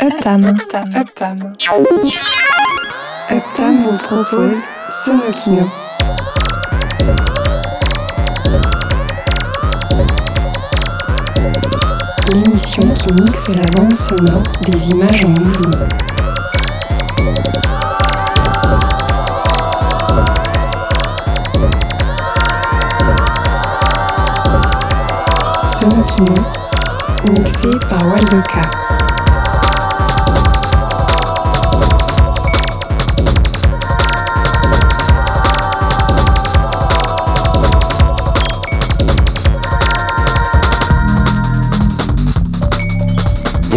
Uptam. Uptam. Uptam. Uptam vous propose Sonokino. L'émission qui mixe la bande sonore des images en mouvement. Sonokino, mixé par Waldoka.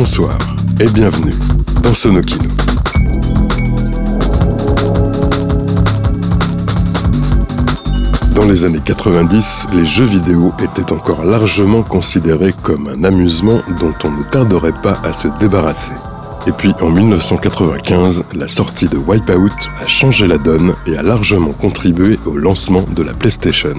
Bonsoir et bienvenue dans Sonokino. Dans les années 90, les jeux vidéo étaient encore largement considérés comme un amusement dont on ne tarderait pas à se débarrasser. Et puis en 1995, la sortie de Wipeout a changé la donne et a largement contribué au lancement de la PlayStation.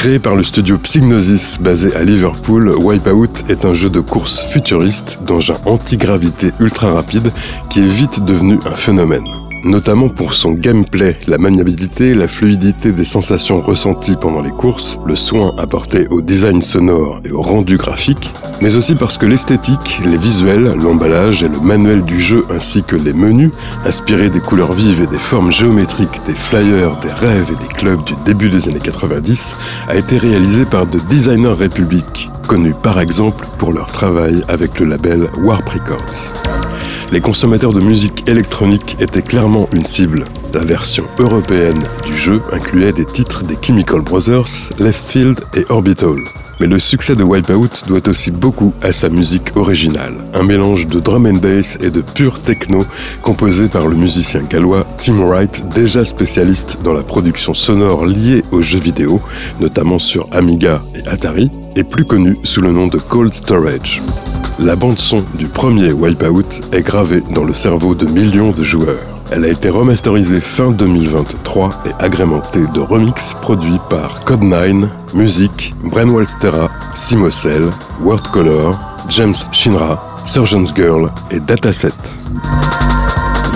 Créé par le studio Psygnosis basé à Liverpool, Wipeout est un jeu de course futuriste d'engin anti-gravité ultra rapide qui est vite devenu un phénomène. Notamment pour son gameplay, la maniabilité, la fluidité des sensations ressenties pendant les courses, le soin apporté au design sonore et au rendu graphique, mais aussi parce que l'esthétique, les visuels, l'emballage et le manuel du jeu ainsi que les menus, inspirés des couleurs vives et des formes géométriques des flyers, des rêves et des clubs du début des années 90, a été réalisé par de designers républiques, connus par exemple pour leur travail avec le label Warp Records. Les consommateurs de musique électronique étaient clairement une cible. La version européenne du jeu incluait des titres des Chemical Brothers, Left Field et Orbital. Mais le succès de Wipeout doit aussi beaucoup à sa musique originale, un mélange de drum and bass et de pure techno composé par le musicien gallois Tim Wright, déjà spécialiste dans la production sonore liée aux jeux vidéo, notamment sur Amiga et Atari, et plus connu sous le nom de Cold Storage. La bande-son du premier Wipeout est gravée dans le cerveau de millions de joueurs. Elle a été remasterisée fin 2023 et agrémentée de remixes produits par Code9, Music, Bren Walstera, Simocell, Wordcolor, James Shinra, Surgeon's Girl et Dataset.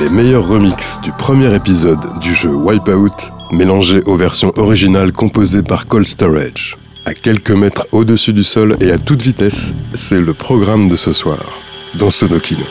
Les meilleurs remixes du premier épisode du jeu Wipeout mélangés aux versions originales composées par Cold Storage. À quelques mètres au-dessus du sol et à toute vitesse, c'est le programme de ce soir, dans Sonokino.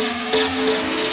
Yeah.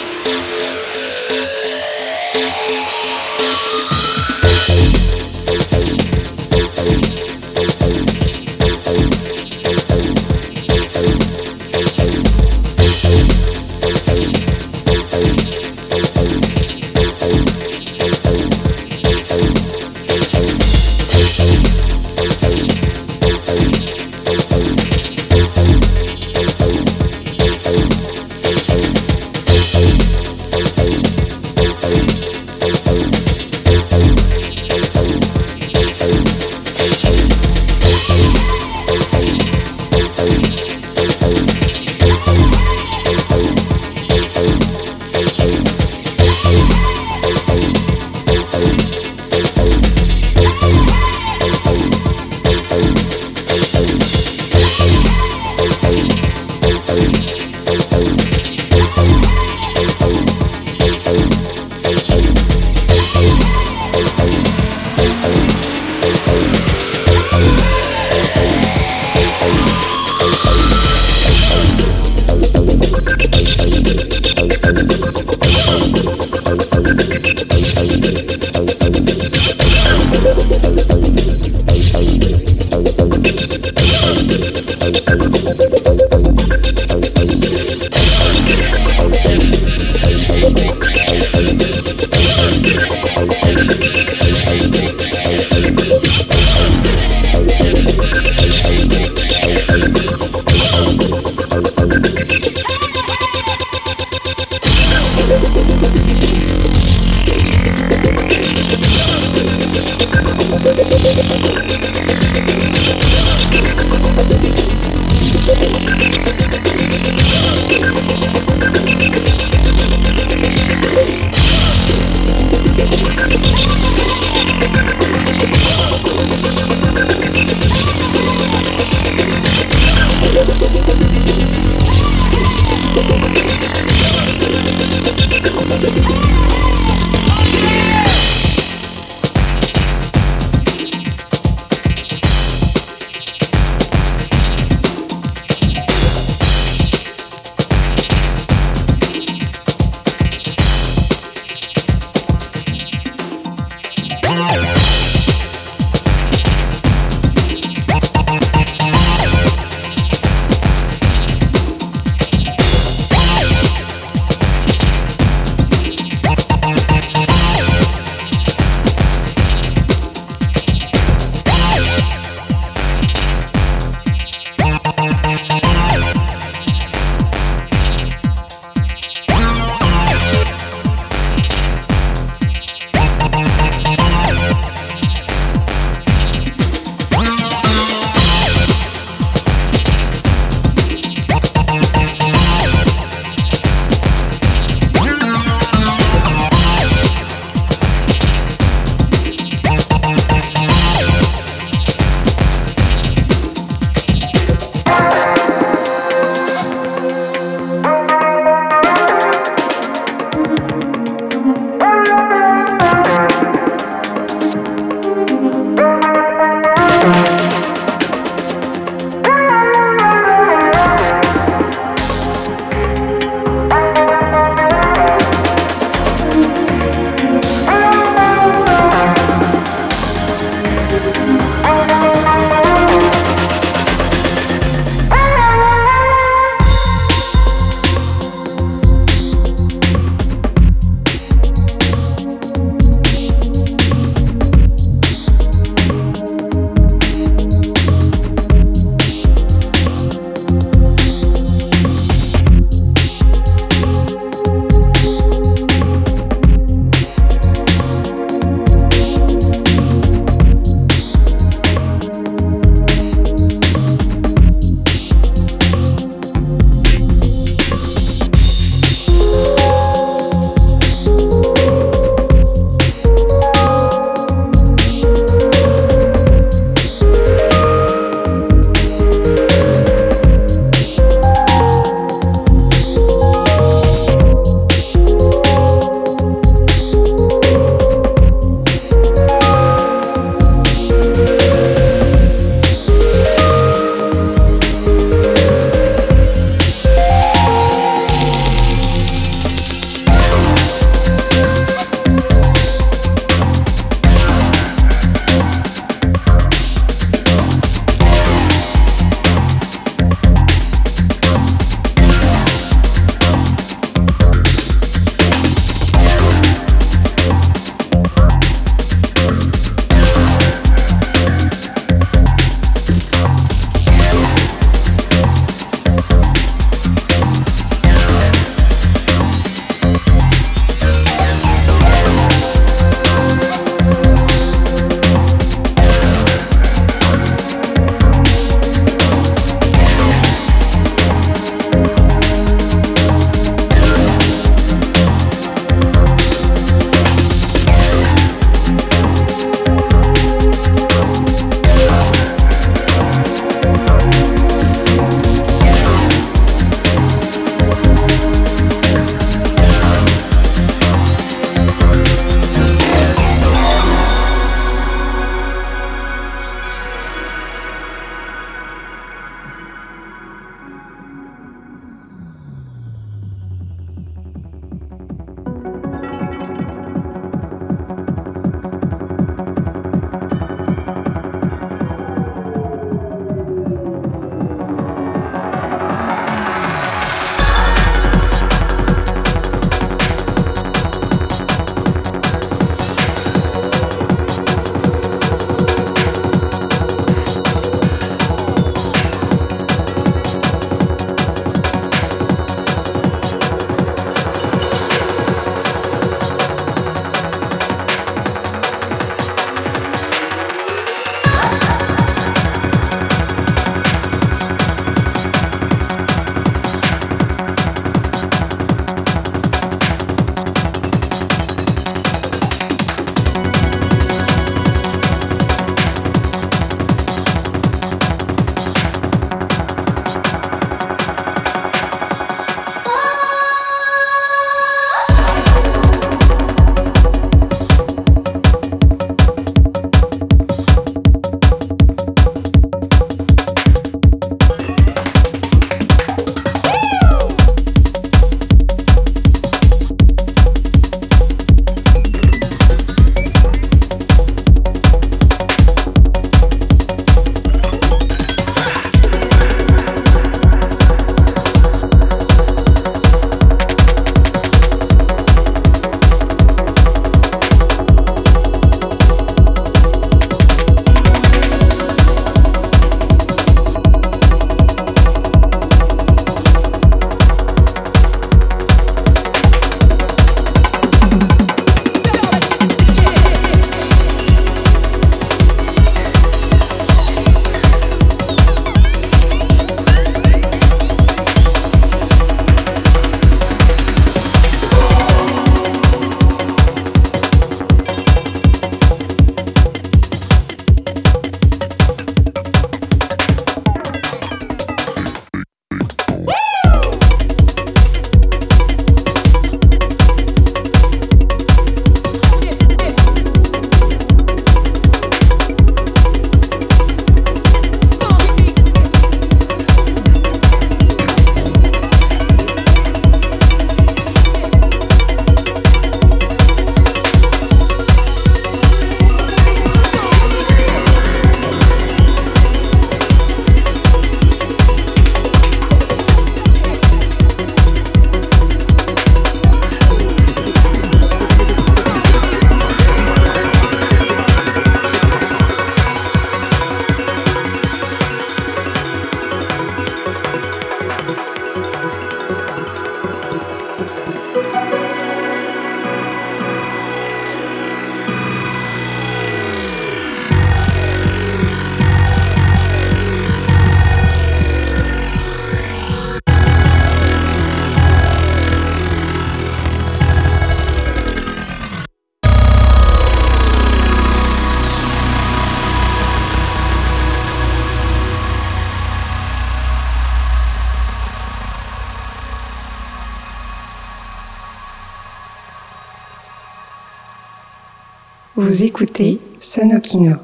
Vous écoutez Sonokino.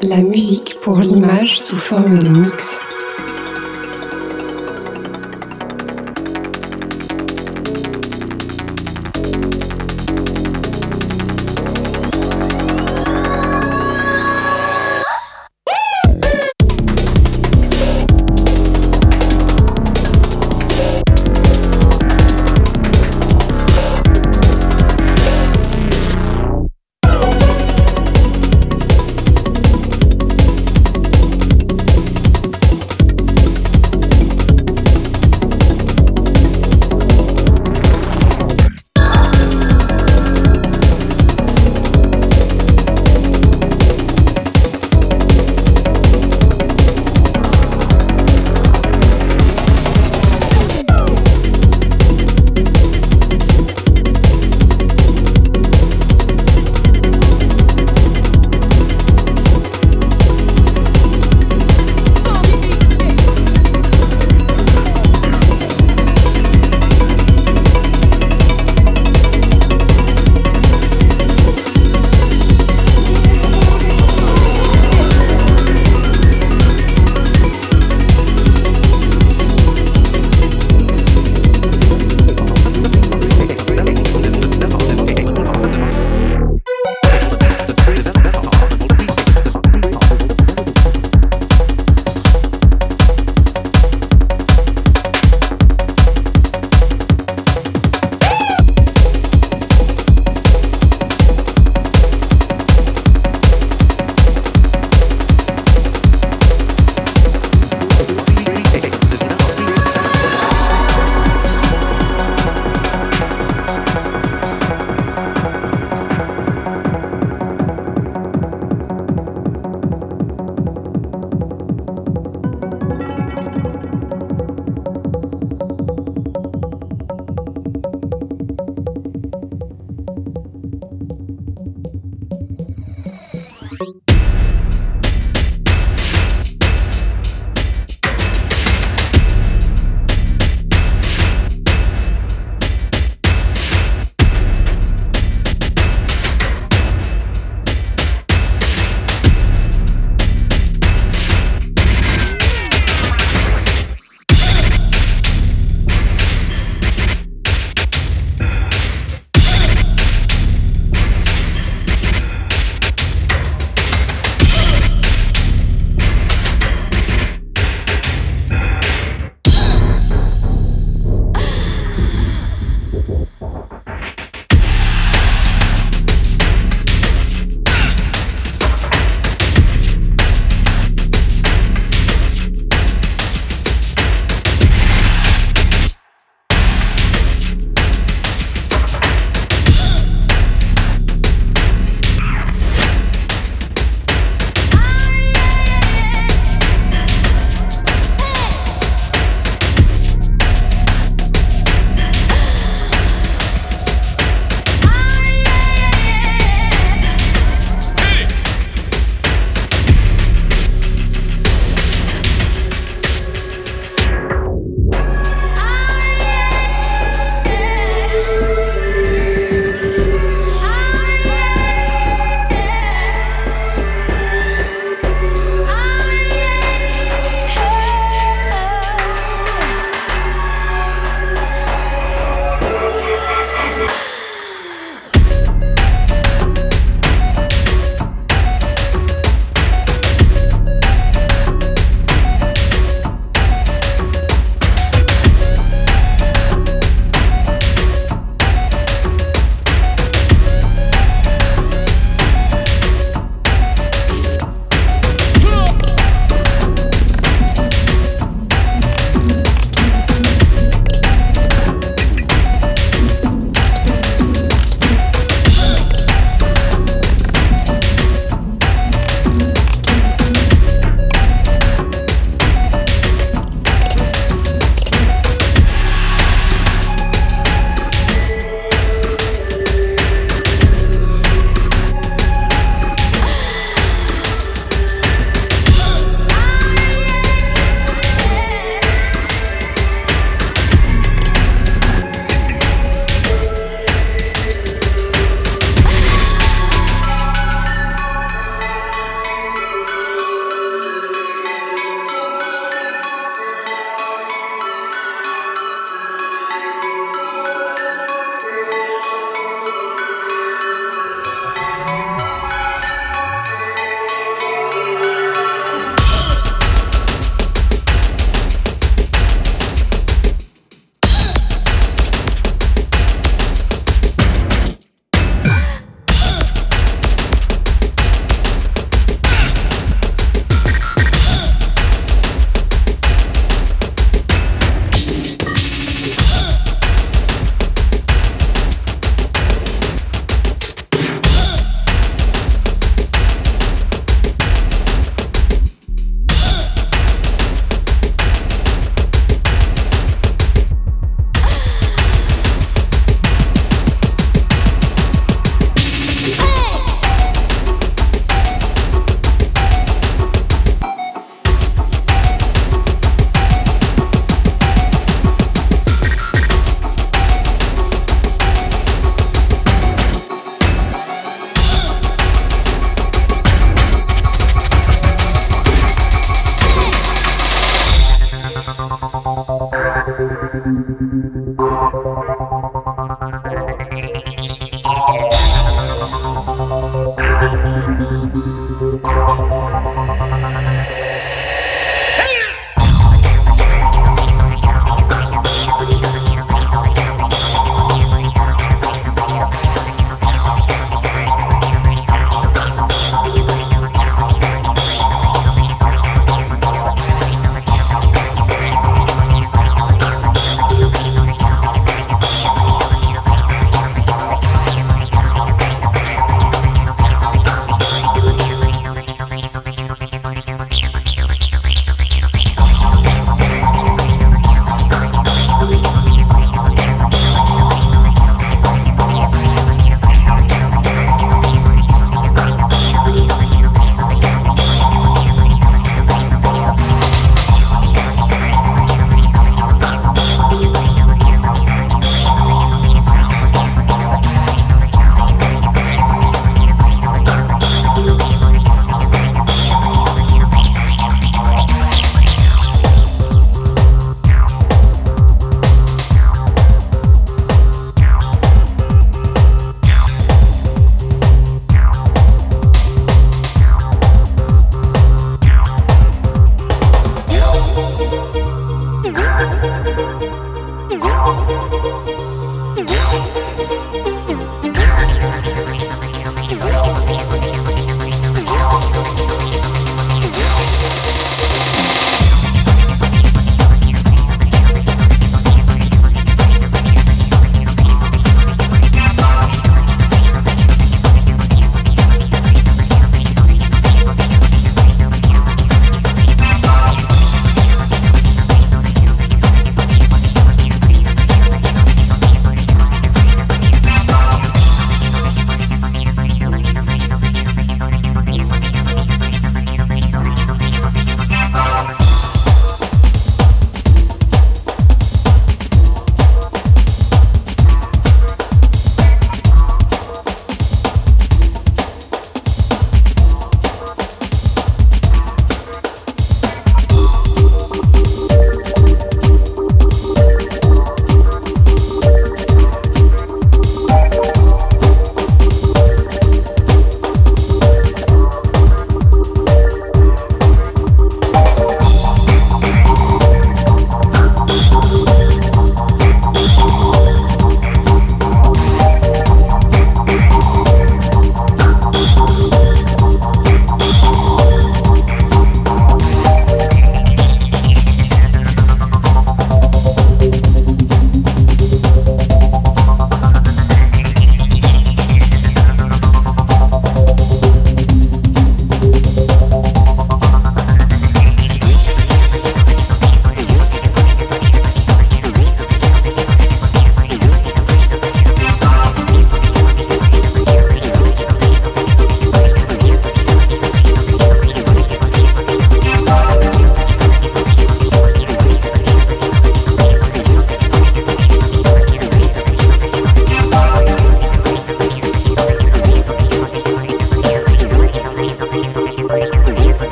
La musique pour l'image sous forme de mix.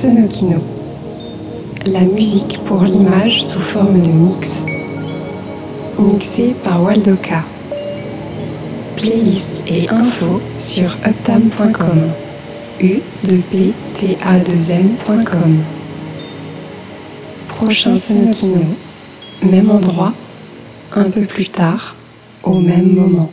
Sonokino, la musique pour l'image sous forme de mix, mixé par Waldoka. Playlist et infos sur uptam.com, u 2 p t a 2 m.com. Prochain Sonokino, même endroit, un peu plus tard, au même moment.